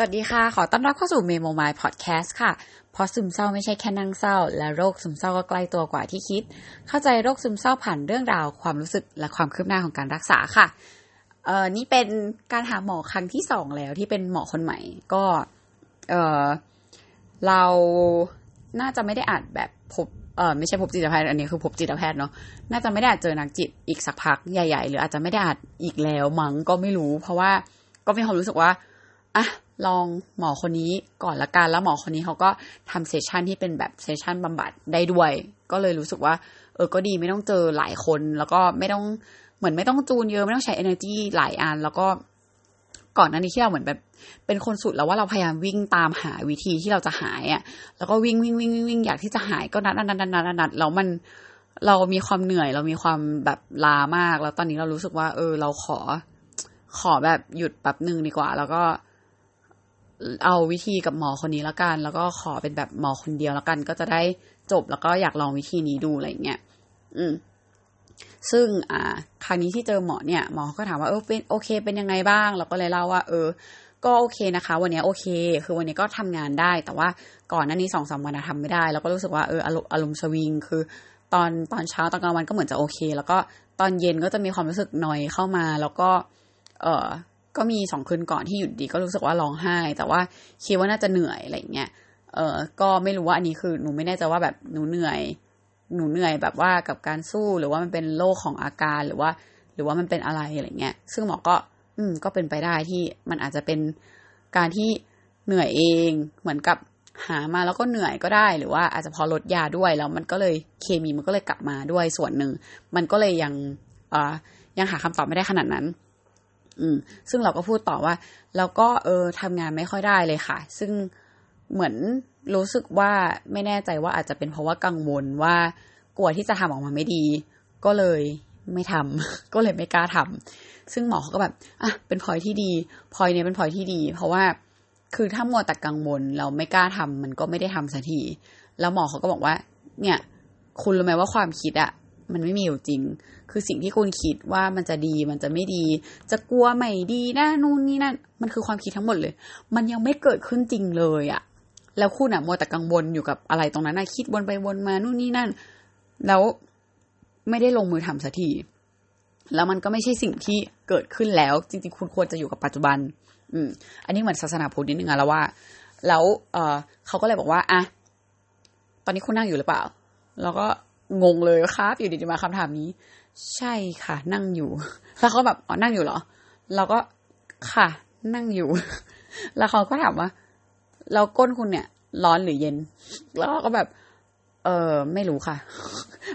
สวัสดีค่ะ ขอต้อนรับเข้าสู่เมโมไมายพอดแคสต์ค่ะ เพราะซึมเศร้าไม่ใช่แค่นั่งเศร้า และโรคซึมเศร้าก็ใกล้ตัวกว่าที่คิด เข้าใจโรคซึมเศร้าผ่านเรื่องราว ความรู้สึกและความคืบหน้าของการรักษาค่ะ เอ่อ นี่เป็นการหาหมอครั้งที่สองแล้วที่เป็นหมอคนใหม่ ก็ เอ่อ เราน่าจะไม่ได้อ่านแบบพบ เออไม่ใช่พบจิตแพทย์ อันนี้คือพบจิตแพทย์เนาะ น่าจะไม่ได้อาจเจอนักจิตอีกสักพักใหญ่ ๆ หรืออาจจะไม่ได้อาจอีกแล้วมั้งก็ไม่รู้ เพราะว่าก็มีความรู้สึกว่า อะ ลองหมอคนนี้ก่อนละกันแล้วหมอคนนี้เขาก็ทำเซสชันที่เป็นแบบเซสชันบำบัดได้ด้วย ก็เลยรู้สึกว่า เออก็ดีไม่ต้องเจอหลายคน แล้วก็ไม่ต้องเหมือนไม่ต้องจูนเยอะไม่ต้องใช้ energy หลายอัน แล้วก็ก่อนหน้านี้ที่เราเหมือนแบบเป็นคนสุดแล้วว่าเราพยายามวิ่งตามหาวิธีที่เราจะหายอะ่ะ แล้วก็วิ่งวิ่งวิ่งวิ่งวิ่งอยากที่จะหายก็นัดนัดนัดนัดนัดแล้วมันเรามีความเหนื่อยเรามีความแบบลามาก แล้วตอนนี้เรารู้สึกว่า เออ เราขอ ขอแบบหยุดแบบหนึ่งดีกว่า แล้วก็ เอาวิธีกับหมอคนนี้แล้วกัน แล้วก็ขอเป็นแบบหมอคนเดียวแล้วกัน ก็จะได้จบแล้วก็อยากลองวิธีนี้ดูอะไรเงี้ยอืม ซึ่งอ่า ครั้งนี้ที่เจอหมอเนี่ยหมอก็ถามว่าเออเป็นโอเค เป็นยังไงบ้างเราก็เลยเล่าว่า เออ ก็โอเคนะคะ วันนี้โอเค คือวันนี้ก็ทำงานได้ แต่ว่าก่อนหน้านี้สองสามวันทำไม่ได้ แล้วก็รู้สึกว่าเอออารมณ์อารมณ์สวิงคือตอนตอนเช้าตอนกลางวันก็เหมือนจะโอเค แล้วก็ตอนเย็นก็จะมีความรู้สึกหน่อยเข้ามา แล้วก็ เออ ก็มีสองคืนก่อนที่หยุดดีก็รู้สึกว่าร้องไห้ แต่ว่าคิดว่าน่าจะเหนื่อยอะไรเงี้ยเออก็ไม่รู้ว่าอันนี้คือหนูไม่แน่ใจว่าแบบหนูเหนื่อย หนูเหนื่อยแบบว่ากับการสู้หรือว่ามันเป็นโรคของอาการหรือว่า หรือว่ามันเป็นอะไรอะไรเงี้ย ซึ่งหมอก็ อืม ก็เป็นไปได้ที่มันอาจจะเป็นการที่เหนื่อยเองเหมือนกับหามาแล้วก็เหนื่อยก็ได้ หรือว่าอาจจะพอลดยาด้วยแล้วมันก็เลยเคมีมันก็เลยกลับมาด้วยส่วนหนึ่งมันก็เลยยังอ่ายังหาคำตอบไม่ได้ขนาดนั้น อืม ซึ่งเราก็พูดต่อว่าแล้วก็เออทำงานไม่ค่อยได้เลยค่ะ ซึ่งเหมือนรู้สึกว่าไม่แน่ใจว่าอาจจะเป็นเพราะว่ากังวลว่ากลัวที่จะทำออกมาไม่ดี ก็เลยไม่ทำก็เลยไม่กล้าทำซึ่งหมอเขาก็แบบอะเป็นพลอยที่ดีพลอยเนี้ยเป็นพลอยที่ดี เพราะว่าคือถ้ามัวแต่กังวลเราไม่กล้าทำมันก็ไม่ได้ทำสักทีแล้วหมอเขาก็บอกว่า เนี่ย คุณรู้ไหมว่าความคิดอะ มันไม่มีอยู่จริง คือสิ่งที่คุณคิดว่ามันจะดี มันจะไม่ดี จะกลัวไม่ดีนะนู่นนี่นั่น มันคือความคิดทั้งหมดเลย มันยังไม่เกิดขึ้นจริงเลยอะแล้วคุณอะมัวแต่กังวลอยู่กับอะไรตรงนั้นนะคิดวนไปวนมานู่นนี่นั่น แล้วไม่ได้ลงมือทำสักทีแล้วมันก็ไม่ใช่สิ่งที่เกิดขึ้นแล้ว จริง ๆ คุณควรจะอยู่กับปัจจุบัน อืม อันนี้เหมือนศาสนาพุทธนิดนึงอะแล้วว่า แล้ว เออเขาก็เลยบอกว่า อะ ตอนนี้คุณนั่งอยู่หรือเปล่า แล้วก็ งงเลยครับอยู่ดีๆมาคำถามนี้ ใช่ค่ะ นั่งอยู่ แล้วเขาแบบอ๋อนั่งอยู่เหรอ เราก็ค่ะ นั่งอยู่ แล้วเขาก็ถามว่า เราก้นคุณเนี่ย ร้อนหรือเย็น แล้วก็แบบ เออไม่รู้ค่ะ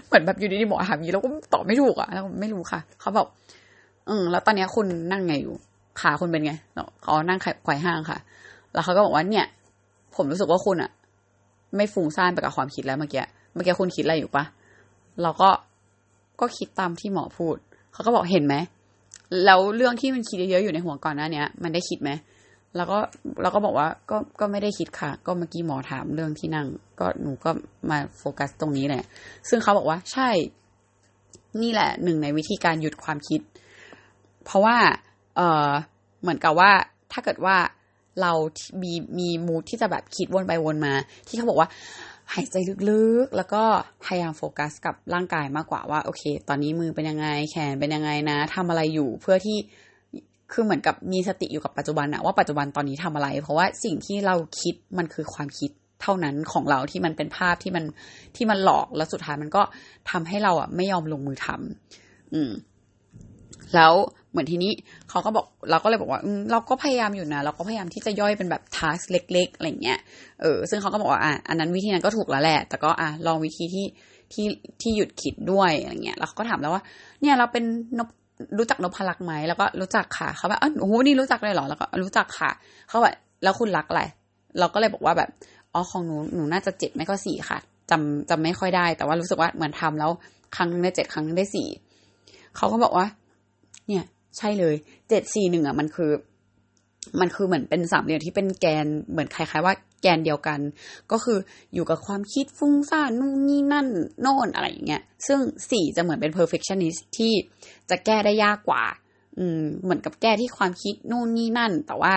เหมือนแบบอยู่ดีๆหมอถามย่างนี้เราก็ตอบไม่ถูกอะแล้วไม่รู้ค่ะ เขาบอกอืมแล้วตอนนี้คุณนั่งไงอยู่ ขาคุณเป็นไงเขานั่งไขว่ห้างค่ะ แล้วเขาก็บอกว่าเนี่ย ผมรู้สึกว่าคุณอะ ไม่ฟุ้งซ่านไปกับความคิดแล้วเมื่อกี้เมื่อกี้คุณคิดอะไรอยู่ปะ เราก็ก็คิดตามที่หมอพูด เขาก็บอกเห็นไหมแล้วเรื่องที่มันคิดเยอะๆอยู่ในหัวก่อนหน้าเนี้ยมันได้คิดไหมแล้วก็เราก็บอกว่าก็ก็ไม่ได้คิดค่ะ ก็เมื่อกี้หมอถามเรื่องที่นั่ง ก็หนูก็มาโฟกัสตรงนี้แหละ ซึ่งเขาบอกว่าใช่ นี่แหละหนึ่งในวิธีการหยุดความคิด เพราะว่า เออเหมือนกับว่าถ้าเกิดว่าเรามีมีมูดที่จะแบบคิดวนไปวนมา ที่เขาบอกว่า หายใจลึกๆ แล้วก็พยายามโฟกัสกับร่างกายมากกว่าว่า โอเค ตอนนี้มือเป็นยังไง แขนเป็นยังไงนะทำอะไรอยู่เพื่อที่คือเหมือนกับมีสติอยู่กับปัจจุบันอะว่าปัจจุบันตอนนี้ทำอะไร เพราะว่าสิ่งที่เราคิดมันคือความคิดเท่านั้นของเราที่มันเป็นภาพที่มันที่มันหลอกแล้วสุดท้ายมันก็ทำให้เราอะไม่ยอมลงมือทำอืม แล้ว เหมือนทีนี้เขาก็บอกเราก็เลยบอกว่าเราก็พยายามอยู่นะ เราก็พยายามที่จะย่อยเป็นแบบทัสเล็กๆอะไรเงี้ยเออซึ่งเขาก็บอกว่าอะอันนั้นวิธีนั้นก็ถูกแล้วแหละ แต่ก็อะลองวิธีที่ที่ที่หยุดคิดด้วยอะไรเงี้ยแล้วเขาก็ถามแล้วว่า เนี่ยเราเป็นนบรู้จักนพลักษ์ไหมแล้วก็รู้จักค่ะเขาแบบอ๋อโอ้โหนี่รู้จักเลยเหรอแล้วก็รู้จักค่ะ เขาแบบแล้วคุณรักอะไรเราก็เลยบอกว่าแบบอ๋อของหนูหนูน่าจะเจ็ดไม่ก็สี่ค่ะจำจำไม่ค่อยได้ แต่ว่ารู้สึกว่าเหมือนทำแล้วครั้งนึงได้เจ็ดครั้งนึงได้สี่เขาก็บอกว่า เนี่ย ใช่เลยเจ็ดสี่หนึ่งอะมันคือ มันคือเหมือนเป็นสามเหลี่ยมที่เป็นแกนเหมือนคล้ายๆว่าแกนเดียวกัน ก็คืออยู่กับความคิดฟุ้งซ่านนู่นนี่นั่นโน่นอะไรอย่างเงี้ยซึ่งสี่จะเหมือนเป็น perfectionist ที่จะแก้ได้ยากกว่า อืมเหมือนกับแก้ที่ความคิดนู่นนี่นั่น แต่ว่า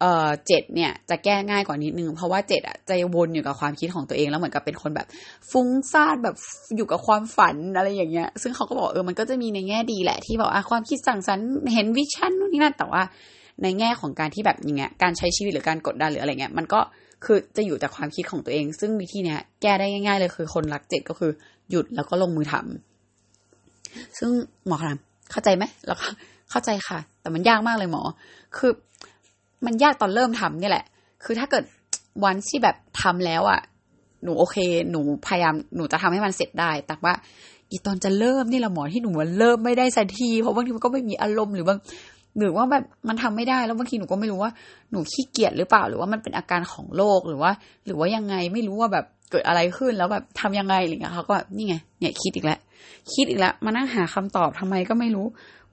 เอ่อเจ็ดเนี่ยจะแก้ง่ายกว่านิดนึง เพราะว่าเจ็ดอะจะวนอยู่กับความคิดของตัวเองแล้วเหมือนกับเป็นคนแบบ ฟุ้งซ่านแบบอยู่กับความฝันอะไรอย่างเงี้ย ซึ่งเขาก็บอกเออมันก็จะมีในแง่ดีแหละที่บอกอะความคิดสั่งสรรค์เห็นวิชั่นนู่นนี่นั่นแต่ว่าในแง่ของการที่แบบอย่างเงี้ยการใช้ชีวิตหรือการกดดันหรืออะไรเงี้ยมันก็คือจะอยู่แต่ความคิดของตัวเอง ซึ่งวิธีเนี้ยแก้ได้ง่าย ๆ เลยคือคนรักเจ็ดก็คือหยุดแล้วก็ลงมือทำซึ่งหมอคะเข้าใจไหมแล้วก็เข้าใจค่ะ แต่มันยากมากเลยหมอ คือ มันยากตอนเริ่มทำเนี่ยแหละ คือถ้าเกิดวันที่แบบทำแล้วอะ่ะ หนูโอเค หนูพยายามหนูจะทำให้มันเสร็จได้ แต่ว่า อีตอนจะเริ่มนี่แหละหมอที่หนูเริ่มไม่ได้สักที เพราะบางทีมันก็ไม่มีอารมณ์หรือบางหรือว่าแบบมันทำไม่ได้แล้วบางทีหนูก็ไม่รู้ว่าหนูขี้เกียจหรือเปล่า หรือว่ามันเป็นอาการของโรคหรือว่า หรือว่ายังไงไม่รู้ว่าแบบเกิดอะไรขึ้นแล้วแบบทำยังไงอะไรเงี้ยเขาก็แบบนี่ไงเนี่ยคิดอีกแล้วคิดอีกแล้วมานั่งหาคำตอบทำไมก็ไม่รู้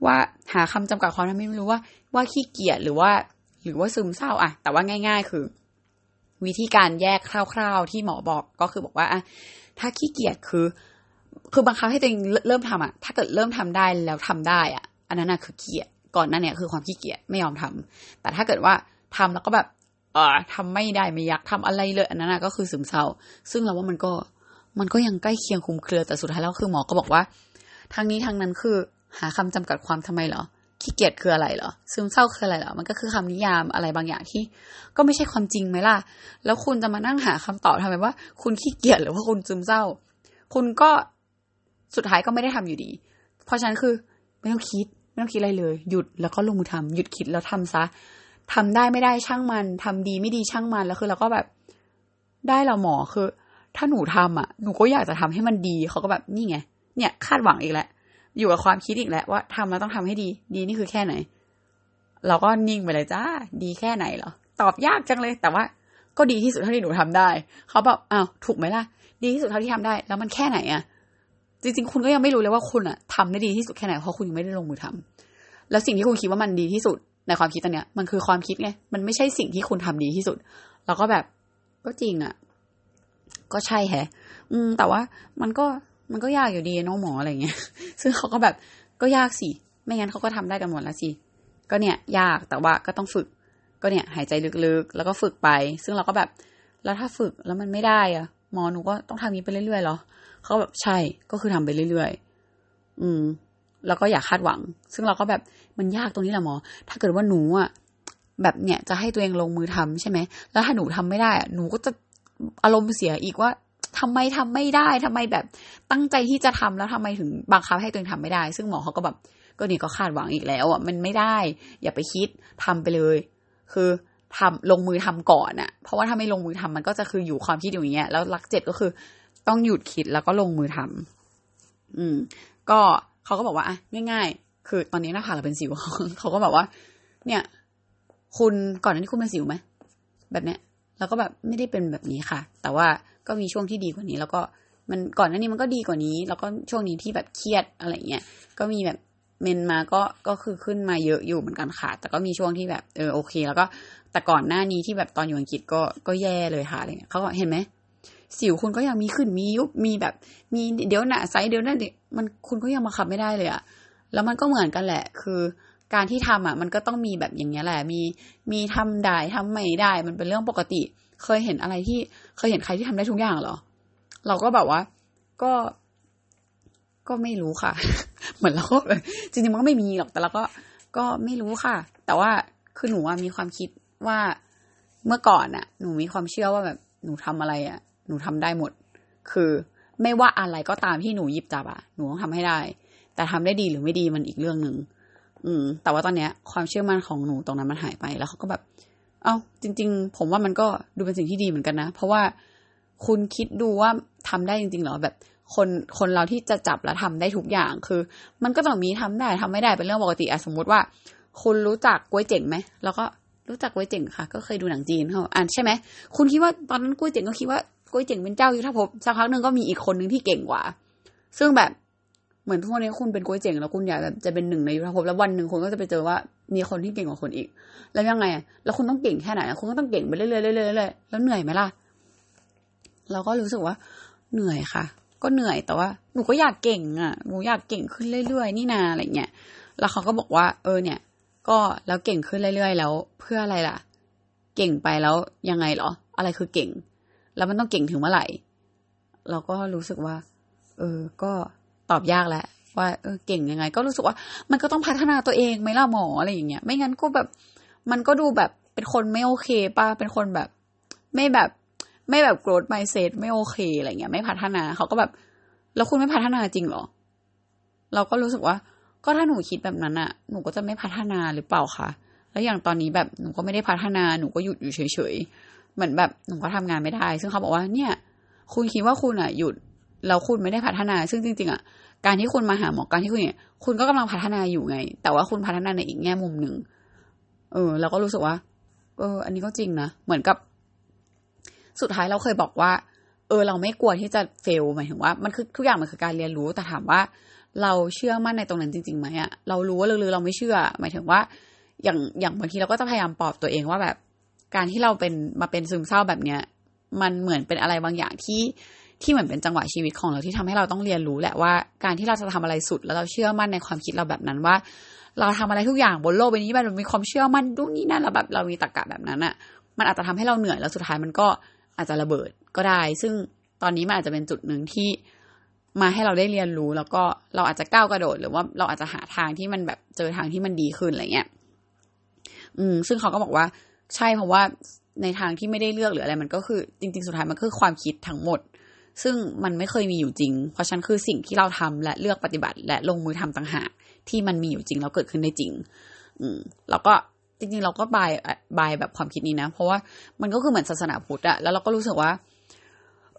ว่าหาคำจำกัดความทำไมไม่รู้ว่า ว่าขี้เกียจหรือว่า หรือว่าซึมเศร้าอะแต่ว่าง่าย ๆ คือ วิธีการแยกคร่าวๆ ที่หมอบอกก็คือบอกว่าอะถ้าขี้เกียจคือ คือบังคับให้ตัวเองเริ่มทำอะถ้าเกิดเริ่มทำได้แล้วทำได้อะอันนั้นอะคือเกียจก่อนนั้นเนี่ยคือความขี้เกียจไม่ยอมทำแต่ถ้าเกิดว่าทำแล้วก็แบบเออทำไม่ได้ไม่อยากทำอะไรเลยอันนั้นก็คือซึมเศร้า ซึ่งเราว่ามันก็มันก็ยังใกล้เคียงคุมเครือแต่สุดท้ายแล้วคือหมอก็บอกว่าทางนี้ทางนั้นคือหาคำจำกัดความทำไมเหรอ ขี้เกียจคืออะไรเหรอซึมเศร้าคืออะไรเหรอมันก็คือคำนิยามอะไรบางอย่างที่ ก็ไม่ใช่ความจริงไหมล่ะ แล้วคุณจะมานั่งหาคำตอบทำไมว่า คุณขี้เกียจหรือว่าคุณซึมเศร้า คุณก็สุดท้ายก็ไม่ได้ทำอยู่ดี เพราะฉะนั้นคือไม่ต้องคิดไม่ต้องคิดอะไรเลย หยุดแล้วก็ลงมือทำหยุดคิดแล้วทำซะทำได้ไม่ได้ช่างมันทำดีไม่ดีช่างมันแล้วคือเราก็แบบได้เราหมอคือ ถ้าหนูทำอะ หนูก็อยากจะทำให้มันดีเขาก็แบบนี่ไงเนี่ย คาดหวังอีกแล้ว อยู่กับความคิดอีกแล้วว่าทำแล้วต้องทำให้ดี ดีนี่คือแค่ไหน เราก็นิ่งไปเลยจ้า ดีแค่ไหนเหรอ ตอบยากจังเลย แต่ว่า ก็ดีที่สุดเท่าที่หนูทำได้ เขาบอกอ้าวถูกไหมล่ะ ดีที่สุดเท่าที่ทำได้ แล้วมันแค่ไหนอะจริงๆ คุณก็ยังไม่รู้เลยว่าคุณอะทำได้ดีที่สุดแค่ไหน เพราะคุณยังไม่ได้ลงมือทำแล้วสิ่งที่คุณคิดว่ามันดีที่สุดในความคิดตอนเนี้ย มันคือความคิดไง มันไม่ใช่สิ่งที่คุณทำดีที่สุดเราก็แบบ ก็จริงอะก็ใช่แฮะ อืม แต่ว่ามันก็ มันก็ยากอยู่ดีน้องหมออะไรเงี้ย ซึ่งเขาก็แบบก็ยากสิ ไม่งั้นเขาก็ทำได้กันหมดแล้วสิ ก็เนี่ยยากแต่ว่าก็ต้องฝึก ก็เนี่ยหายใจลึกๆ แล้วก็ฝึกไป ซึ่งเราก็แบบ แล้วถ้าฝึกแล้วมันไม่ได้อะหมอหนูก็ต้องทำนี้ไปเรื่อยๆหรอ เขาแบบใช่ ก็คือทำไปเรื่อยๆ อืม แล้วก็อย่าคาดหวัง ซึ่งเราก็แบบมันยากตรงนี้แหละหมอ ถ้าเกิดว่าหนูอะแบบเนี่ยจะให้ตัวเองลงมือทำใช่ไหม แล้วถ้าหนูทำไม่ได้อะหนูก็จะอารมณ์เสียอีกว่า ทำไมทำไม่ได้ทำไมแบบตั้งใจที่จะทำแล้วทำไมถึงบังคับให้ตัวเองทำไม่ได้ ซึ่งหมอเขาก็แบบก็นี่ก็คาดหวังอีกแล้วอะมันไม่ได้ อย่าไปคิดทำไปเลย คือทำลงมือทำก่อนอะ เพราะว่าถ้าไม่ลงมือทำมันก็จะคืออยู่ความคิดอย่างเงี้ย แล้วรักเจ็บก็คือต้องหยุดคิดแล้วก็ลงมือทำอืม ก็เขาก็บอกว่าอะง่าย ๆ คือตอนนี้หน้าผากเราเป็นสิวเขาก็แบบว่า เนี่ย คุณก่อนนั้นที่คุณเป็นสิวไหมแบบเนี้ยแล้วก็แบบไม่ได้เป็นแบบนี้ค่ะ แต่ว่า ก็มีช่วงที่ดีกว่านี้ แล้วก็มันก่อนหน้านี้มันก็ดีกว่านี้ แล้วก็ช่วงนี้ที่แบบเครียดอะไรเงี้ยก็มีแบบเมนมาก็ก็คือขึ้นมาเยอะอยู่เหมือนกันค่ะ แต่ก็มีช่วงที่แบบเออโอเค แล้วก็แต่ก่อนหน้านี้ที่แบบตอนอยู่อังกฤษก็ก็แย่เลยค่ะอะไรเงี้ยเขาก็เห็นไหมสิวคุณก็ยังมีขึ้นมียุบมีแบบ มีเดี๋ยวหนาไซเดี๋ยวนั่นมันคุณก็ยังมาขับไม่ได้เลยอะแล้วมันก็เหมือนกันแหละ คือการที่ทำอะ มันก็ต้องมีแบบอย่างเงี้ยแหละ มีมีทำได้ทำไม่ได้ มันเป็นเรื่องปกติ เคยเห็นอะไรที่ เคยเห็นใครที่ทำได้ทุกอย่างเหรอ เราก็แบบว่า ก็ก็ไม่รู้ค่ะ เหมือนเราก็จริงๆมันก็ไม่มีหรอกแต่เราก็ก็ไม่รู้ค่ะ แต่ว่าคือหนูมีความคิดว่าเมื่อก่อนอะหนูมีความเชื่อว่าแบบหนูทำอะไรอะหนูทำได้หมด คือไม่ว่าอะไรก็ตามที่หนูหยิบจับอะหนูต้องทำให้ได้ แต่ทำได้ดีหรือไม่ดีมันอีกเรื่องหนึ่งอืม แต่ว่าตอนเนี้ย ความเชื่อมั่นของหนูตรงนั้นมันหายไปแล้วเขาก็แบบ เอาจริง ๆ ผมว่ามันก็ดูเป็นสิ่งที่ดีเหมือนกันนะ เพราะว่าคุณคิดดูว่าทำได้จริงๆเหรอแบบคนคนเราที่จะจับแล้วทำได้ทุกอย่างคือ มันก็ต้องมีทำได้ทำไม่ได้เป็นเรื่องปกติอะสมมุติว่า คุณรู้จักกล้วยเจ๋งไหมแล้วก็รู้จักกล้วยเจ๋งค่ะ ก็เคยดูหนังจีนเขาอ่านใช่ไหมคุณคิดว่าตอนนั้นกล้วยเจ๋งก็คิดว่ากล้วยเจ๋งเป็นเจ้ายุทธภพสักพักหนึ่งก็มีอีกคนหนึ่งที่เก่งกว่า ซึ่งแบบ เหมือนทุกวันนี้คุณเป็นกล้วยเจ๋งแล้วคุณอยากจะเป็นหนึ่งในยุทธภพแล้ววันหนึ่งคุณก็จะไปเจอว่ามีคนที่เก่งกว่าคนอีก แล้วยังไงอะแล้วคุณต้องเก่งแค่ไหนคุณก็ต้องเก่งไปเรื่อยๆเรื่อยๆเรื่อยแล้วเหนื่อยไหมล่ะ เราก็รู้สึกว่า เหนื่อยค่ะ ก็เหนื่อยแต่ว่าหนูก็อยากเก่งอะหนูอยากเก่งขึ้นเรื่อยๆนี่นาอะไรเงี้ยแล้วเขาก็บอกว่า เออเนี่ย ก็แล้วเก่งขึ้นเรื่อยๆแล้ว เพื่ออะไรล่ะ เก่งไปแล้วยังไงเหรอ อะไรคือเก่ง แล้วมันต้องเก่งถึงเมื่อไหร่ เราก็รู้สึกว่า เออก็ ตอบยากแหละว่าเออเก่งยังไง ก็รู้สึกว่า มันก็ต้องพัฒนาตัวเองไหมล่ะหมออะไรอย่างเงี้ย ไม่งั้นก็แบบ มันก็ดูแบบเป็นคนไม่โอเคป่ะเป็นคนแบบ ไม่แบบ ไม่แบบ growth mindset ไม่โอเคอะไรเงี้ย ไม่พัฒนาเขาก็แบบ แล้วคุณไม่พัฒนาจริงเหรอ เราก็รู้สึกว่า ก็ถ้าหนูคิดแบบนั้นอะหนูก็จะไม่พัฒนาหรือเปล่าคะแล้วอย่างตอนนี้แบบหนูก็ไม่ได้พัฒนาหนูก็หยุดอยู่เฉยๆเหมือนแบบหนูก็ทำงานไม่ได้ ซึ่งเขาบอกว่าเนี่ย คุณคิดว่าคุณอะหยุด แล้วคุณไม่ได้พัฒนา ซึ่งจริง ๆ อะ การที่คุณมาหาหมอการที่คุณเนี่ยคุณก็กำลังพัฒนาอยู่ไง แต่ว่าคุณพัฒนาในอีกแง่มุมหนึ่งเออเราก็รู้สึกว่า เออ อันนี้ก็จริงนะเหมือนกับ สุดท้ายเราเคยบอกว่า เออ เราไม่กลัวที่จะเฟลหมายถึงว่ามันคือทุกอย่างมันคือการเรียนรู้แต่ถามว่า เราเชื่อมั่นในตรงนั้นจริงๆไหมอะเรารู้ว่าลึกๆเราไม่เชื่อ หมายถึงว่า อย่างอย่างบางทีเราก็จะพยายามปลอบตัวเองว่าแบบ การที่เราเป็นมาเป็นซึมเศร้าแบบเนี้ย มันเหมือนเป็นอะไรบางอย่างที่ ที่เหมือนเป็นจังหวะชีวิตของเราที่ทำให้เราต้องเรียนรู้แหละว่าการที่เราจะทำอะไรสุดแล้วเราเชื่อมั่นในความคิดเราแบบนั้นว่า เราทำอะไรทุกอย่างบนโลกใบนี้มันมีความเชื่อมั่นดูนี่นั่นแล้วแบบเรามีตรรกะแบบนั้นอะมันอาจจะทำให้เราเหนื่อยแล้วสุดท้ายมันก็อาจจะระเบิดก็ได้ ซึ่งตอนนี้มันอาจจะเป็นจุดหนึ่งที่มาให้เราได้เรียนรู้แล้วก็เราอาจจะก้าวกระโดด หรือว่าเราอาจจะหาทางที่มันแบบเจอทางที่มันดีขึ้นอะไรเงี้ย อืม ซึ่งเขาก็บอกว่า ใช่เพราะว่าในทางที่ไม่ได้เลือกหรืออะไรมันก็คือ จริง ๆ สุดท้ายมันคือความคิดทั้งหมด ซึ่งมันไม่เคยมีอยู่จริง เพราะฉันคือสิ่งที่เราทำและเลือกปฏิบัติ และลงมือทำต่างหากที่มันมีอยู่จริงแล้วเกิดขึ้นได้จริง อืมแล้วก็จริงๆ เราก็บายบายแบบความคิดนี้นะ เพราะว่ามันก็คือเหมือนศาสนาพุทธอะแล้วเราก็รู้สึกว่า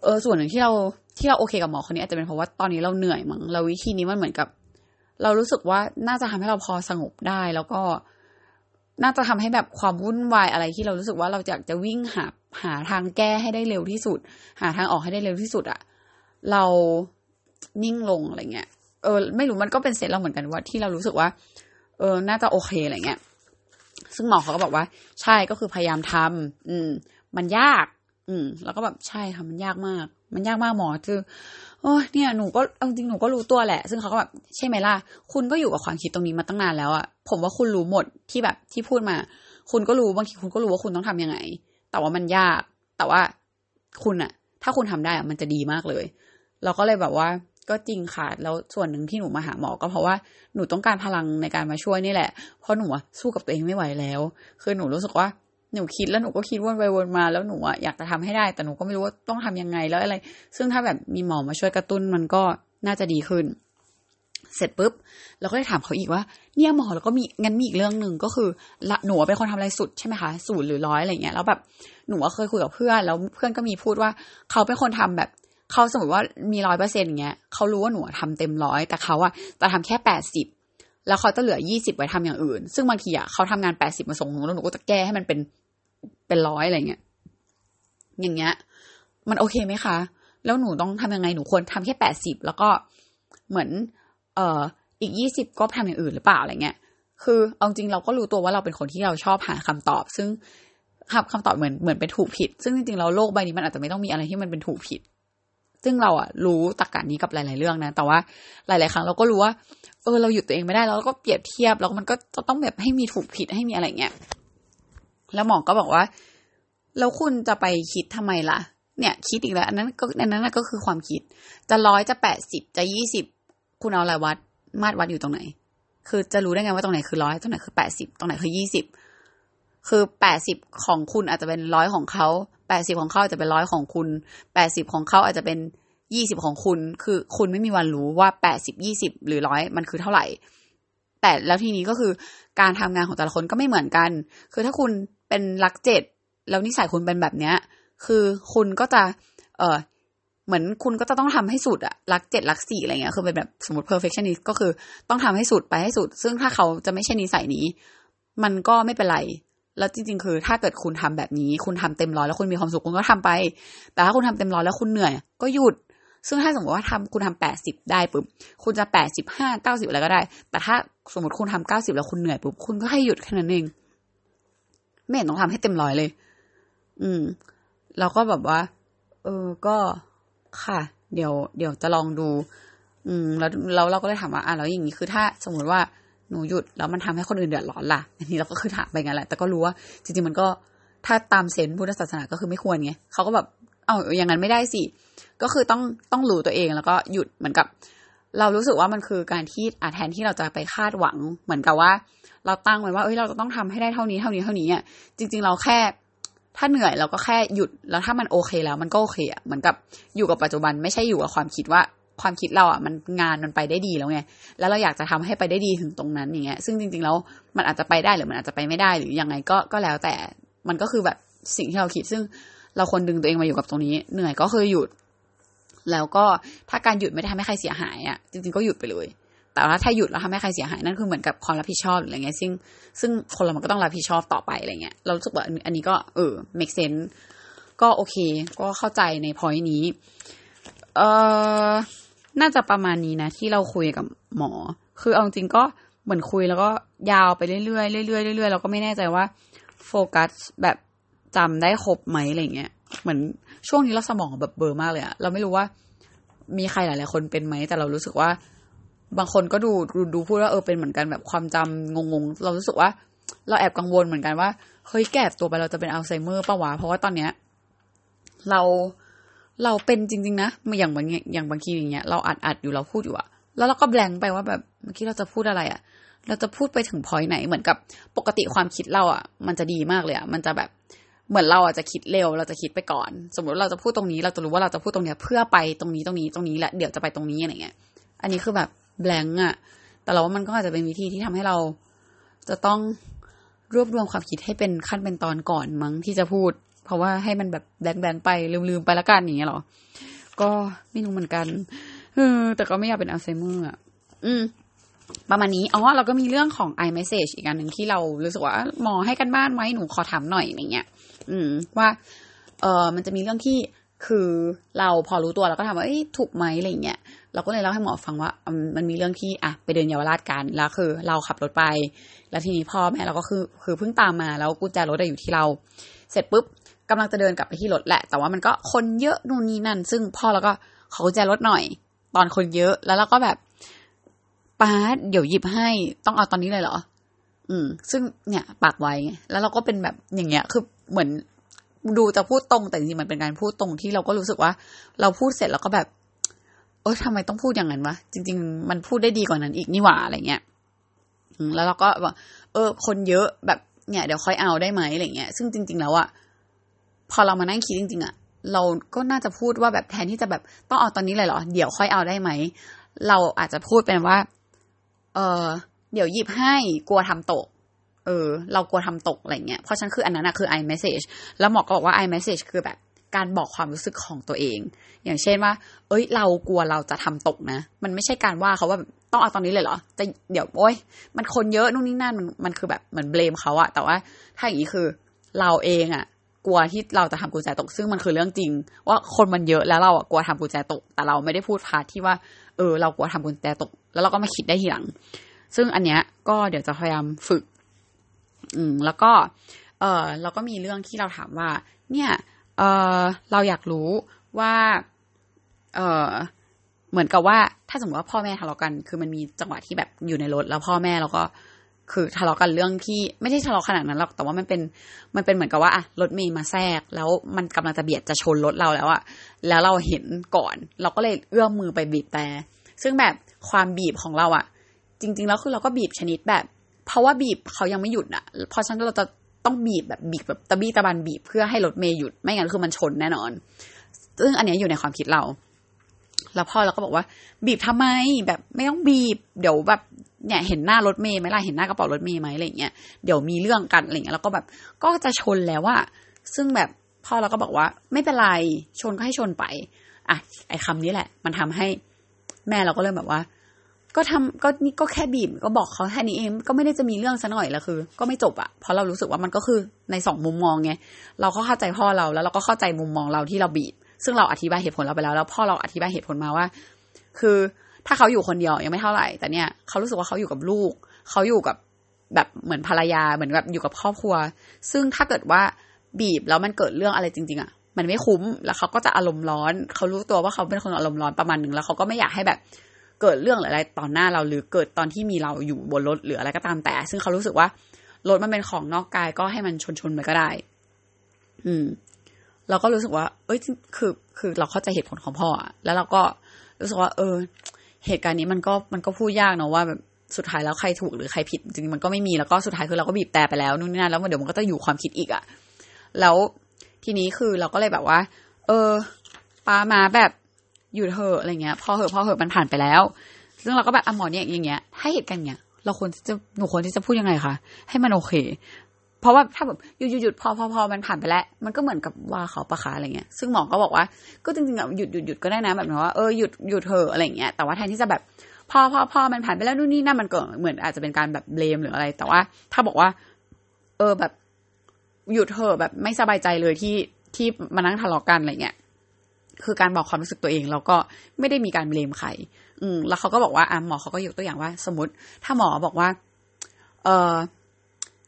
เออส่วนหนึ่งที่เราที่เราโอเคกับหมอคนนี้อาจจะเป็นเพราะว่าตอนนี้เราเหนื่อยมั้งเราวิธีนี้มันเหมือนกับ เรารู้สึกว่าน่าจะทำให้เราพอสงบได้แล้วก็น่าจะทำให้แบบความวุ่นวายอะไรที่เรารู้สึกว่าเราอยากจะวิ่งหา หาทางแก้ให้ได้เร็วที่สุด หาทางออกให้ได้เร็วที่สุดอะเรานิ่งลงอะไรเงี้ยเออ ไม่รู้มันก็เป็นเซตเราเหมือนกันว่าที่เรารู้สึกว่า เออ น่าจะโอเคอะไรเงี้ย ซึ่งหมอเขาก็บอกว่า ใช่ก็คือพยายามทำอืม มันยาก อืม แล้วก็แบบใช่ค่ะมันยากมาก มันยากมากหมอคือโอ้เนี่ยหนูก็จริงหนูก็รู้ตัวแหละ ซึ่งเขาก็แบบใช่ไหมล่ะ คุณก็อยู่กับความคิดตรงนี้มาตั้งนานแล้วอะผมว่าคุณรู้หมดที่แบบที่พูดมา คุณก็รู้บางทีคุณก็รู้ว่าคุณต้องทํำยังไง แต่ว่ามันยาก แต่ว่าคุณอะถ้าคุณทำได้อะมันจะดีมากเลย เราก็เลยแบบว่าก็จริงค่ะ แล้วส่วนหนึ่งที่หนูมาหาหมอก็เพราะว่าหนูต้องการพลังในการมาช่วยนี่แหละ เพราะหนูสู้กับตัวเองไม่ไหวแล้ว คือหนูรู้สึกว่าหนูคิดแล้วหนูก็คิดวนไปวนมาแล้วหนูอะอยากจะทำให้ได้ แต่หนูก็ไม่รู้ว่าต้องทำยังไงแล้วอะไร ซึ่งถ้าแบบมีหมอมาช่วยกระตุ้นมันก็น่าจะดีขึ้น เสร็จปุ๊บเราก็ได้ถามเขาอีกว่า เนี่ยหมอแล้วก็มีงั้นมีอีกเรื่องหนึ่งก็คือละหนูเป็นคนทำอะไรสุดใช่ไหมคะศูนย์หรือร้อยอะไรเงี้ยแล้วแบบหนูเคยคุยกับเพื่อนแล้วเพื่อนก็มีพูดว่าเขาเป็นคนทำแบบเขาสมมติว่ามีร้อยเปอร์เซ็นต์เงี้ยเขารู้ว่าหนูทำเต็มร้อยแต่เขาอะจะทำแค่แปดสิบแล้วเขาจะเหลือยี่สิบไว้ทำอย่างอื่น ซึ่งบางทีอะเขาทำงานแปดสิบมาส่งหนูแล้วหนูก็จะแก้ให้มันเป็นเป็นร้อยอะไรเงี้ยอย่างเงี้ย มันโอเคไหมคะ แล้วหนูต้องทำยังไงหนูควรทำแค่แปดสิบแล้วก็เหมือน เอ่ออีกยี่สิบก็ทำอย่างอื่นหรือเปล่าอะไรเงี้ย คือเอาจริงเราก็รู้ตัวว่าเราเป็นคนที่เราชอบหาคำตอบ ซึ่งคำคำตอบเหมือนเหมือนเป็นถูกผิด ซึ่งจริงๆเราโลกใบนี้มันอาจจะไม่ต้องมีอะไรที่มันเป็นถูกผิด ซึ่งเราอะรู้ตรกกะนี้กับหลาย ๆเรื่องนะ แต่ว่าหลาย ๆ ครั้งเราก็รู้ว่า เออเราหยุดตัวเองไม่ได้แล้วก็เปรียบเทียบแล้วมันก็จะต้องแบบให้มีถูกผิดให้มีอะไรเงี้ย แล้วหมอก็บอกว่า แล้วคุณจะไปคิดทำไมล่ะ เนี่ย คิดอีกแล้วอันนั้นก็อันนั้นก็คือความคิด จะร้อยจะแปดสิบจะยี่สิบ คุณเอาอะไรวัดมาตรวัดอยู่ตรงไหน คือจะรู้ได้ไงว่าตรงไหนคือร้อยตรงไหนคือแปดสิบตรงไหนคือยี่สิบคือแปดสิบของคุณอาจจะเป็นร้อยของเขาแปดสิบของเขาอาจจะเป็นร้อยของคุณแปดสิบของเขาอาจจะเป็นยี่สิบของคุณ คือคุณไม่มีวันรู้ว่าแปดสิบยี่สิบหรือร้อยมันคือเท่าไหร่ แต่แล้วทีนี้ก็คือการทำงานของแต่ละคนก็ไม่เหมือนกัน คือถ้าคุณเป็นรักเจ็ดแล้วนิสัยคุณเป็นแบบเนี้ย คือคุณก็จะ เออ เหมือนคุณก็จะต้องทำให้สุดอะรักเจ็ดรักสี่อะไรเงี้ยคือเป็นแบบสมมติ perfectionist ก็คือต้องทำให้สุดไปให้สุด ซึ่งถ้าเขาจะไม่ใช่นิสัยนี้ มันก็ไม่เป็นไรแล้วจริง ๆ คือ ถ้าเกิดคุณทำแบบนี้ คุณทำเต็มร้อยแล้วคุณมีความสุขคุณก็ทำไป แต่ถ้าคุณทำเต็มร้อยแล้วคุณเหนื่อย ก็หยุด ซึ่งถ้าสมมติว่าทำคุณทำแปดสิบได้ปุ๊บคุณจะแปดสิบห้าเก้าสิบอะไรก็ได้ แต่ถ้าสมมติคุณทำเก้าสิบแล้วคุณเหนื่อยปุ๊บคุณก็ให้หยุดแค่นั้นเองไม่เห็นต้องทำให้เต็มร้อยเลย อืมเราก็แบบว่า เออก็ ค่ะ เดี๋ยว เดี๋ยวจะลองดู อืม แล้วเราเราก็เลยถามว่าอะแล้วอย่างนี้คือถ้าสมมติว่าหนูหยุดแล้วมันทำให้คนอื่นเดือดร้อนล่ะ อันนี้เราก็คือถามไปงั้นแหละ แต่ก็รู้ว่า จริงๆมันก็ถ้าตามเซนพุทธศาสนาก็คือไม่ควรไงเขาก็แบบเอาอย่างนั้นไม่ได้สิ ก็คือต้องต้องรู้ตัวเองแล้วก็หยุดเหมือนกับ เรารู้สึกว่ามันคือการที่อาแทนที่เราจะไปคาดหวัง เหมือนกับว่า เราตั้งไว้ว่าเอ้ยเราจะต้องทำให้ได้เท่านี้เท่านี้เท่านี้อะจริง ๆ เราแค่ ถ้าเหนื่อยเราก็แค่หยุดแล้วถ้ามันโอเคแล้วมันก็โอเคอะเหมือนกับอยู่กับปัจจุบันไม่ใช่อยู่กับความคิดว่าความคิดเราอะมันงานมันไปได้ดีแล้วไงแล้วเราอยากจะทำให้ไปได้ดีถึงตรงนั้นอย่างเงี้ยซึ่งจริงๆแล้วมันอาจจะไปได้หรือมันอาจจะไปไม่ได้หรือยังไงก็ก็แล้วแต่มันก็คือแบบสิ่งที่เราคิดซึ่งเราควรดึงตัวเองมาอยู่กับตรงนี้ เหนื่อยก็คือหยุด แล้วก็ถ้าการหยุดไม่ได้ทำให้ใครเสียหายอะจริงๆก็หยุดไปเลย แต่ว่าถ้าหยุดแล้วทำให้ใครเสียหายนั่นคือเหมือนกับความรับผิดชอบหรืออะไรเงี้ยซึ่งซึ่งคนเรามันก็ต้องรับผิดชอบต่อไปอะไรเงี้ยเรารู้สึกว่าอันนี้ก็เออ make sense ก็โอเค ก็เข้าใจในพอยนี้ เออน่าจะประมาณนี้นะ ที่เราคุยกับหมอ คือเอาจริงก็เหมือนคุยแล้วก็ยาวไปเรื่อยๆเรื่อยๆเรื่อยๆเราก็ไม่แน่ใจว่าโฟกัสแบบจำได้ครบไหมอะไรเงี้ยเหมือนช่วงนี้เราสมองแบบเบอร์มากเลยอะเราไม่รู้ว่ามีใครหลาย ๆ คนเป็นไหมแต่เรารู้สึกว่า บางคนก็ดูดูพูดว่าเออเป็นเหมือนกันแบบความจำงงๆ เรารู้สึกว่า เราแอบกังวลเหมือนกันว่าเฮ้ยแก่ตัวไปเราจะเป็นอัลไซเมอร์ปะวะเพราะว่าตอนเนี้ย เราเราเป็นจริง ๆ นะอย่างบางอย่างบางทีอย่างเงี้ยเราอัดอัดอยู่เราพูดอยู่อะแล้วเราก็แบงไปว่าแบบเมื่อกี้เราจะพูดอะไรอะเราจะพูดไปถึงพอยไหนเหมือนกับปกติความคิดเราอะมันจะดีมากเลยอะมันจะแบบเหมือนเราอาจจะคิดเร็ว เราจะคิดไปก่อน สมมติเราจะพูดตรงนี้ เราจะรู้ว่าเราจะพูดตรงเนี้ยเพื่อไปตรงนี้ตรงนี้ตรงนี้และเดี๋ยวจะไปตรงนี้อะไรเงี้ย อันนี้คือแบบ แบงก์อะแต่เราว่ามันก็อาจจะเป็นวิธีที่ทำให้เรา จะต้องรวบรวมความคิดให้เป็นขั้นเป็นตอนก่อนมั้งที่จะพูด เพราะว่าให้มันแบบแบงๆไปลืมๆไปละกันอย่างเงี้ยหรอ ก็ไม่รู้เหมือนกันเออแต่ก็ไม่อยากเป็นอัลไซเมอร์อะอืม ประมาณนี้อ๋อเราก็มีเรื่องของ iMessage อีกอันหนึ่งที่เรารู้สึกว่าหมอให้กันบ้านไหมหนูขอถามหน่อยอย่างเงี้ย อืม ว่า เออมันจะมีเรื่องที่คือเราพอรู้ตัวเราก็ถามว่าถูกไหมอะไรเงี้ย เราก็เลยเล่าให้หมอฟังว่ามันมีเรื่องที่อะไปเดินเยาวราชกันแล้วคือ เราขับรถไป แล้วทีนี้พ่อแม่เราก็คือคือเพิ่งตามมาแล้วกุญแจรถอยู่ที่เรา เสร็จปุ๊บกำลังจะเดินกลับไปที่รถแหละ แต่ว่ามันก็คนเยอะนู่นนี่นั่น ซึ่งพ่อเราก็ขอกุญแจรถหน่อย ตอนคนเยอะแล้วเราก็แบบป้าเดี๋ยวหยิบให้ต้องเอาตอนนี้เลยเหรอ อืม ซึ่งเนี่ย ปากไวไงแล้วเราก็เป็นแบบอย่างเงี้ย คือเหมือนดูจะพูดตรงแต่จริงๆมันเป็นการพูดตรงที่เราก็รู้สึกว่า เราพูดเสร็จแล้วก็แบบ เออทำไมต้องพูดอย่างนั้นวะจริง ๆ มันพูดได้ดีกว่านั้นอีกนี่หว่าอะไรเงี้ยแล้วเราก็บอกเออ คนเยอะแบบเนี่ยเดี๋ยวค่อยเอาได้ไหมอะไรเงี้ยซึ่งจริง ๆ แล้วอะพอเรามานั่งคิดจริง ๆอะเราก็น่าจะพูดว่าแบบแทนที่จะแบบต้องเอาตอนนี้เลยเหรอ เดี๋ยวค่อยเอาได้ไหม เราอาจจะพูดเป็นว่า เออเดี๋ยวหยิบให้กลัวทำตก เออ เรากลัวทำตกอะไรเงี้ยเพราะฉันคืออันนั้นอะคือ iMessage แล้วหมอก็บอกว่า iMessage คือแบบ การบอกความรู้สึกของตัวเอง อย่างเช่นว่า เอ้ย เรากลัวเราจะทำตกนะ มันไม่ใช่การว่าเขาว่าต้องเอาตอนนี้เลยเหรอจะเดี๋ยวโอ้ยมันคนเยอะนู่นนี่นั่นมันมันคือแบบเหมือนเบลมเขาอะแต่ว่าถ้าอย่างนี้คือเราเองอะกลัวที่เราจะทำกุญแจตก ซึ่งมันคือเรื่องจริง ว่าคนมันเยอะแล้วเราอะกลัวทำกุญแจตก แต่เราไม่ได้พูดพาที่ว่า เออ เรากลัวทำกุญแจตก แล้วเราก็มาคิดได้ทีหลัง ซึ่งอันเนี้ยก็เดี๋ยวจะพยายามฝึก อืมแล้วก็ เออเราก็มีเรื่องที่เราถามว่า เนี่ย เออเราอยากรู้ว่า เออเหมือนกับว่า ถ้าสมมติว่าพ่อแม่ทะเลาะกัน คือมันมีจังหวะที่แบบอยู่ในรถแล้วพ่อแม่เราก็คือทะเลาะกันเรื่องที่ไม่ใช่ทะเลาะขนาดนั้นหรอกแต่ว่ามันเป็นมันเป็นเหมือนกับว่าอะรถเมย์มาแทรก แล้วมันกำลังจะเบียดจะชนรถเราแล้วอะแล้วเราเห็นก่อน เราก็เลยเอื้อมมือไปบีบแต่ซึ่งแบบความบีบของเราอะจริง ๆ แล้วคือเราก็บีบชนิดแบบ เพราะว่าบีบเขายังไม่หยุดอะเพราะฉะนั้นเราจะ ต้องบีบแบบบีบแบบตะบี้ตะบันบีบเพื่อให้รถเมย์หยุดไม่งั้นคือมันชนแน่นอน ซึ่งอันนี้อยู่ในความคิดเรา แล้วพ่อเราก็บอกว่า บีบทำไมแบบไม่ต้องบีบ เดี๋ยวแบบเนี่ยเห็นหน้ารถเมย์ไหมล่ะเห็นหน้ากระเป๋ารถเมย์ไหมอะไรเงี้ยเดี๋ยวมีเรื่องกันอะไรเงี้ยแล้วก็แบบก็จะชนแล้วว่าซึ่งแบบพ่อเราก็บอกว่า ไม่เป็นไรชนก็ให้ชนไปอะไอ้คานี้แหละ มันทำให้แม่เราก็เริ่มแบบว่า ก็ทำก็นี่ก็แค่บีบก็บอกเขาแค่นี้เองก็ไม่ได้จะมีเรื่องซะหน่อยล้วคือ ก็ไม่จบอะเพราะเรารู้สึกว่ามันก็คือในสองมุมมองไงเราก็เข้าใจพ่อเราแล้วเราก็เข้าใจมุมมองเราที่เราบีบ ซึ่งเราอธิบายเหตุผลเราไปแล้ว แล้วพ่อเราอธิบายเหตุผลมาว่า คือถ้าเขาอยู่คนเดียวยังไม่เท่าไหร่ แต่เนี่ยเขารู้สึกว่าเขาอยู่กับลูก เขาอยู่กับแบบเหมือนภรรยาเหมือนแบบอยู่กับครอบครัว ซึ่งถ้าเกิดว่าบีบแล้วมันเกิดเรื่องอะไรจริง ๆอะมันไม่คุ้มแล้วเขาก็จะอารมณ์ร้อน เขารู้ตัวว่าเขาเป็นคนอารมณ์ร้อนประมาณหนึ่งแล้วเขาก็ไม่อยากให้แบบ เกิดเรื่องอะไรตอนหน้าเราหรือเกิดตอนที่มีเราอยู่บนรถหรืออะไรก็ตามแต่ ซึ่งเขารู้สึกว่ารถมันเป็นของนอกกายก็ให้มันชนๆไปก็ได้ อืม เราก็รู้สึกว่า เอ้ยคือคือเราเข้าใจเหตุผลของพ่อแล้วเราก็รู้สึกว่า เออ เหตุการณ์นี้มันก็มันก็พูดยากเนาะว่าแบบสุดท้ายแล้วใครถูกหรือใครผิดจริงมันก็ไม่มีแล้วก็สุดท้ายคือเราก็บีบแต่ไปแล้วนู่นนี่นั่นแล้วเดี๋ยวมันก็จะอยู่ความคิดอีกอะแล้วทีนี้คือเราก็เลยแบบว่า เออปามาแบบ อยู่เถอะอะไรเงี้ย พอเหอะพอเหอะมันผ่านไปแล้ว ซึ่งเราก็แบบอะหมอเนี่ยอย่างเงี้ยถ้าเหตุการณ์เนี้ยเราควรจะหนูควรที่จะพูดยังไงคะให้มันโอเค เพราะว่าถ้าแบบหยุดหยุดหยุดพอพอพอมันผ่านไปแล้ว มันก็เหมือนกับว่าเขาประคาอะไรเงี้ย ซึ่งหมอก็บอกว่า ก็จริงๆอะหยุดหยุดหยุดก็ได้นะแบบว่าเออหยุดหยุดเถอะอะไรเงี้ย แต่ว่าแทนที่จะแบบพอพอพอมันผ่านไปแล้วนู่นนี่นั่นมันเก็เหมือนอาจจะเป็นการแบบเลมหรืออะไร แต่ว่า ถ้าบอกว่า เออแบบหยุดเถอะแบบไม่สบายใจเลยที่ที่มานั่งทะเลาะกันอะไรเงี้ย คือการบอกความรู้สึกตัวเองแล้วก็ไม่ได้มีการเบลมใคร อืม แล้วเขาก็บอกว่าอะหมอเขาก็ยกตัวอย่างว่า สมมติ ถ้าหมอบอกว่า เออ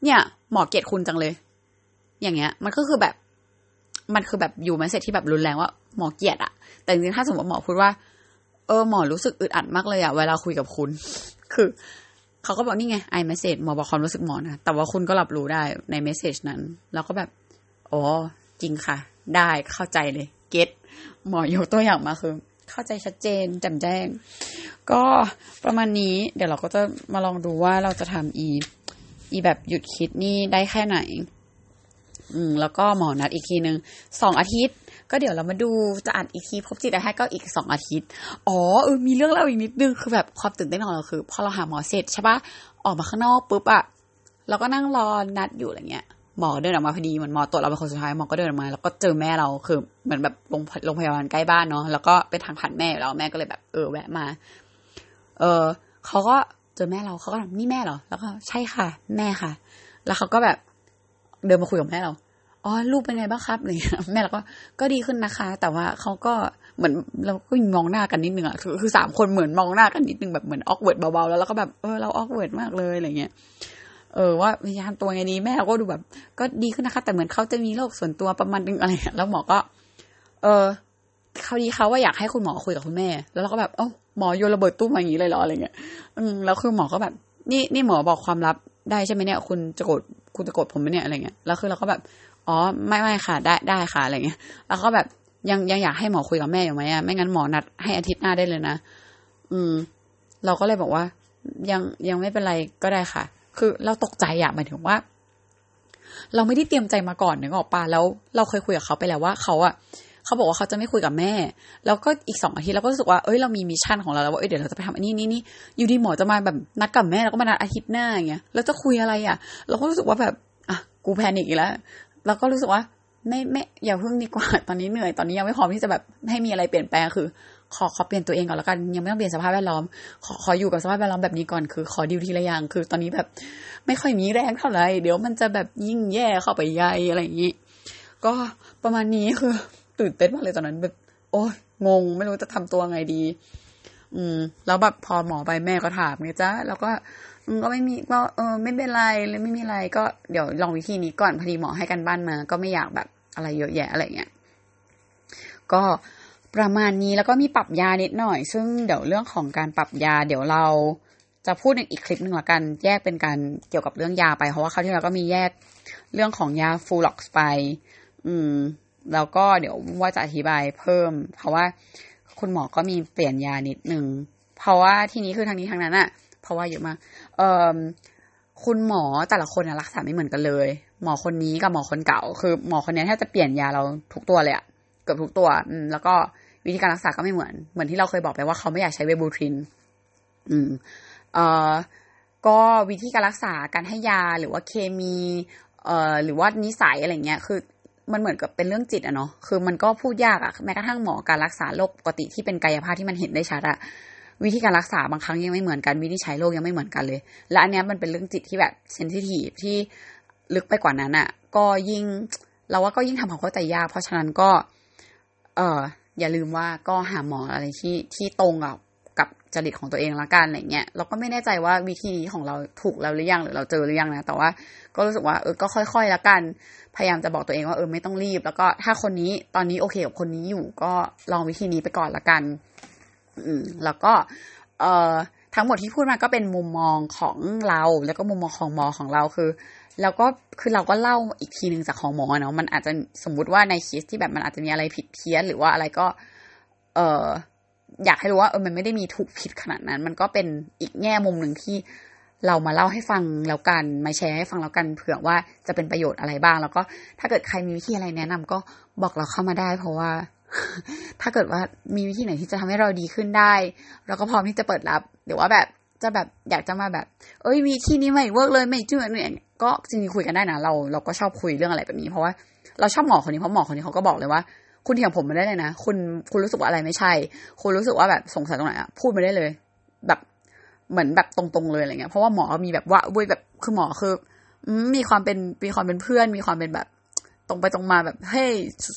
เนี่ย หมอเกลียดคุณจังเลย อย่างเงี้ย มันก็คือแบบ มันคือแบบอยู่มาเสร็จที่แบบรุนแรงว่าหมอเกลียดอะแต่จริงๆถ้าสมมติหมอพูดว่า เออ หมอรู้สึกอึดอัดมากเลยอะเวลาคุยกับคุณ คือเขาก็บอกนี่ไงไอเมสเซจหมอบอกความรู้สึกหมอนะแต่ว่าคุณก็รับรู้ได้ในเมสเซจนั้น แล้วก็แบบอ๋อจริงค่ะ ได้เข้าใจเลย เก็ตหมอยกตัวอย่างมาคือ เข้าใจชัดเจนแจ่มแจ้ง ก็ประมาณนี้ เดี๋ยวเราก็จะมาลองดูว่าเราจะทำอีอีแบบหยุดคิดนี่ได้แค่ไหน อืม แล้วก็หมอนัดอีกทีหนึ่งสองอาทิตย์ ก็เดี๋ยวเรามาดูจะอัดอีกทีพบจิตแพทย์ก็อีกสองอาทิตย์ อ๋อเออมีเรื่องเล่าอีกนิดนึงคือแบบความตื่นเต้นของเราคือ พอเราหาหมอเสร็จใช่ปะออกมาข้างนอกปุ๊บอะเราก็นั่งรอนัดอยู่อะไรเงี้ย หมอเดินออกมาพอดีเหมือนหมอตรวจเราเป็นคนสุดท้ายหมอก็เดินออกมา แล้วก็เจอแม่เราคือเหมือนแบบโรงพยาบาลใกล้บ้านเนาะแล้วก็เป็นทางผ่านแม่แล้วแม่ก็เลยแบบเออแวะมา เออเขาก็เจอแม่เราเขาก็ถามนี่แม่เหรอแล้วก็ใช่ค่ะ แม่ค่ะ แล้วเขาก็แบบเดินมาคุยกับแม่เราอ๋อลูกเป็นไงบ้างครับอะไรเงี้ยแม่เราก็ก็ดีขึ้นนะคะ แต่ว่าเขาก็เหมือนเราก็มองหน้ากันนิดนึงอะคือคือสามคนเหมือนมองหน้ากันนิดนึงแบบเหมือน awkward เบาๆแล้วเราก็แบบเออเรา awkward มากเลยอะไรเงี้ย เออว่าพยายามตัวไงดีแม่เราก็ดูแบบ ก็ดีขึ้นนะคะ แต่เหมือนเขาจะมีโลกส่วนตัวประมาณนึงอะไรแล้วหมอก็ เออเขาดีเขาว่าอยากให้คุณหมอคุยกับคุณแม่ แล้วเราก็แบบเอ้าหมอโยนระเบิดตู้มาอย่างนี้เลยเหรออะไรเงี้ยอืมแล้วคือหมอก็แบบ นี่นี่หมอบอกความลับได้ใช่ไหมเนี่ย คุณจะโกรธคุณจะโกรธผมไหมเนี่ยอะไรเงี้ยแล้วคือเราก็แบบอ๋อไม่ไม่ค่ะ ได้ได้ค่ะอะไรเงี้ย แล้วก็แบบยังยังอยากให้หมอคุยกับแม่อยู่ไหมอะไม่งั้นหมอนัดให้อาทิตย์หน้าได้เลยนะอืม เราก็เลยบอกว่า ยังยังไม่เป็นไรก็ได้ค่ะ คือเราตกใจอะหมายถึงว่า เราไม่ได้เตรียมใจมาก่อนนึกออกปะแล้ว เราเคยคุยกับเขาไปแล้วว่าเขาอะเขาบอกว่าเขาจะไม่คุยกับแม่ แล้วก็อีกสองอาทิตย์เราก็รู้สึกว่า เอ้ย เรามี mission ของเราแล้วว่า เอ้ย เดี๋ยวเราจะไปทำอันนี้นี่นี่ อยู่ดีหมอจะมาแบบนัดกับแม่แล้วก็มานัดอาทิตย์หน้าอย่างเงี้ย แล้วจะคุยอะไรอะ เราก็รู้สึกว่าแบบ อะ กู panic อีกแล้ว เราก็รู้สึกว่า ไม่ไม่อย่าเพิ่งดีกว่า ตอนนี้เหนื่อย ตอนนี้ยังไม่พร้อมที่จะแบบให้มีอะไรเปลี่ยนแปลง คือ ขอขอเปลี่ยนตัวเองก่อนแล้วกันยังไม่ต้องเปลี่ยนสภาพแวดล้อม ขอขออยู่กับสภาพแวดล้อมแบบนี้ก่อนคือ ขอดิวทีละอย่างคือ ตอนนี้แบบ ไม่ค่อยมีแรงเท่าไหร่เดี๋ยวมันจะแบบยิ่งแย่เข้าไปใหญ่อะไรอย่างนี้ก็ประมาณนี้คือ ตื่นเต้นมากเลยตอนนั้นแบบ โอ้ยงง ไม่รู้จะทำตัวไงดี อืม แล้วแบบพอหมอไปแม่ก็ถามไงจ้าแล้วก็ก็ไม่มีก็เออไม่เป็นไรเลยไม่มีอะไรก็เดี๋ยวลองวิธีนี้ก่อนพอดีหมอให้กันบ้านมา ก็ไม่อยากแบบอะไรเยอะแยะอะไรเงี้ยก็ ประมาณนี้แล้วก็มีปรับยานิดหน่อย ซึ่งเดี๋ยวเรื่องของการปรับยา เดี๋ยวเราจะพูดในอีกคลิปหนึ่งละกัน แยกเป็นการเกี่ยวกับเรื่องยาไปเพราะว่าคราวที่เราก็มีแยกเรื่องของยาฟูล็อกไป อืม แล้วก็เดี๋ยวว่าจะอธิบายเพิ่ม เพราะว่าคุณหมอก็มีเปลี่ยนยานิดหนึ่งเพราะว่าทีนี้คือทางนี้ทางนั้นอะเพราะว่าเยอะมากเอ่อคุณหมอแต่ละคนรักษาไม่เหมือนกันเลย หมอคนนี้กับหมอคนเก่า คือ หมอคนนี้แทบจะเปลี่ยนยาเราทุกตัวเลยอะเกือบทุกตัว อืม แล้วก็ วิธีการรักษาก็ไม่เหมือน เหมือนที่เราเคยบอกไปว่าเขาไม่อยากใช้เวบูทริน อืม เอ่อ ก็วิธีการรักษาการให้ยาหรือว่าเคมี เอ่อ หรือว่านิสัยอะไรเงี้ย คือมันเหมือนกับเป็นเรื่องจิตอะเนาะ คือมันก็พูดยากอะแม้กระทั่งหมอการรักษาโรคปกติที่เป็นกายภาพที่มันเห็นได้ชัดอะวิธีการรักษาบางครั้งยังไม่เหมือนกันวิธีใช้โรคยังไม่เหมือนกันเลย และอันนี้มันเป็นเรื่องจิตที่แบบเซนซิทีฟที่ลึกไปกว่านั้นอะก็ยิ่งเราว่าก็ยิ่งทำความเข้าใจยาก เพราะฉะนั้นก็ เออ อย่าลืมว่าก็หาหมออะไรที่ที่ตรงกับกับจริตของตัวเองละกันอะไรเงี้ยเราก็ไม่แน่ใจว่าวิธีนี้ของเราถูกแล้วหรือยังหรือเราเจอหรือยังนะแต่ว่าก็รู้สึกว่าเออก็ค่อยๆละกัน พยายามจะบอกตัวเองว่าเออไม่ต้องรีบ แล้วก็ถ้าคนนี้ตอนนี้โอเคกับคนนี้อยู่ก็ลองวิธีนี้ไปก่อนละกัน อืมแล้วก็ เอ่อทั้งหมดที่พูดมาก็เป็นมุมมองของเรา แล้วก็มุมมองของหมอของเราคือ แล้วก็คือเราก็เล่าอีกทีหนึ่งจากของหมอเนาะมันอาจจะสมมุติว่าในเคสที่แบบมันอาจจะมีอะไรผิดเพี้ยนหรือว่าอะไรก็ เอออยากให้รู้ว่าเออมันไม่ได้มีถูกผิดขนาดนั้น มันก็เป็นอีกแง่มุมหนึ่งที่เรามาเล่าให้ฟังแล้วกันมาแชร์ให้ฟังแล้วกันเผื่อว่าจะเป็นประโยชน์อะไรบ้าง แล้วก็ถ้าเกิดใครมีวิธีอะไรแนะนำก็บอกเราเข้ามาได้ เพราะว่า ถ้าเกิดว่ามีวิธีไหนที่จะทำให้เราดีขึ้นได้ เราก็พร้อมที่จะเปิดรับหรือว่าแบบ จะแบบอยากจะมาแบบ เอ้ยวิธีนี้ไม่ work เลยไม่จืดเนี่ยก็จริงๆคุยกันได้นะเราเราก็ชอบคุยเรื่องอะไรแบบนี้ เพราะว่าเราชอบหมอคนนี้เพราะหมอคนนี้เขาก็บอกเลยว่า คุณเถียงผมมาได้เลยนะคุณคุณรู้สึกว่าอะไรไม่ใช่ คุณรู้สึกว่าแบบสงสัยตรงไหนอะพูดมาได้เลย แบบเหมือนแบบตรงๆเลยอะไรเงี้ยเพราะว่าหมอมีแบบว่าเว้ยแบบคือหมอคือมีความเป็นมีความเป็นเพื่อน มีความเป็นแบบ ตรงไปตรงมาแบบเฮ้ย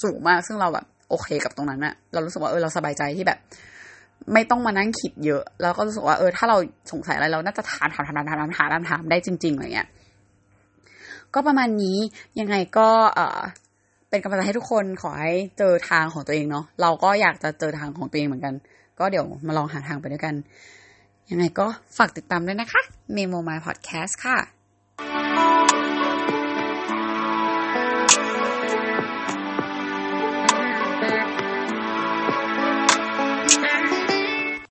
สูงมาก ซึ่งเราแบบโอเคกับตรงนั้นอะเรารู้สึกว่าเออเราสบายใจที่แบบ ไม่ต้องมานั่งคิดเยอะ แล้วก็รู้สึกว่าเออถ้าเราสงสัยอะไรเราน่าจะถามถามถามถามถามถามถามถามได้จริงๆอะไรเงี้ยก็ประมาณนี้ยังไงก็เออเป็นกำลังใจให้ทุกคนขอให้เจอทางของตัวเองเนาะเราก็อยากจะเจอทางของตัวเองเหมือนกัน ก็เดี๋ยวมาลองหาทางไปด้วยกัน ยังไงก็ฝากติดตามด้วยนะคะ Memo My Podcast ค่ะ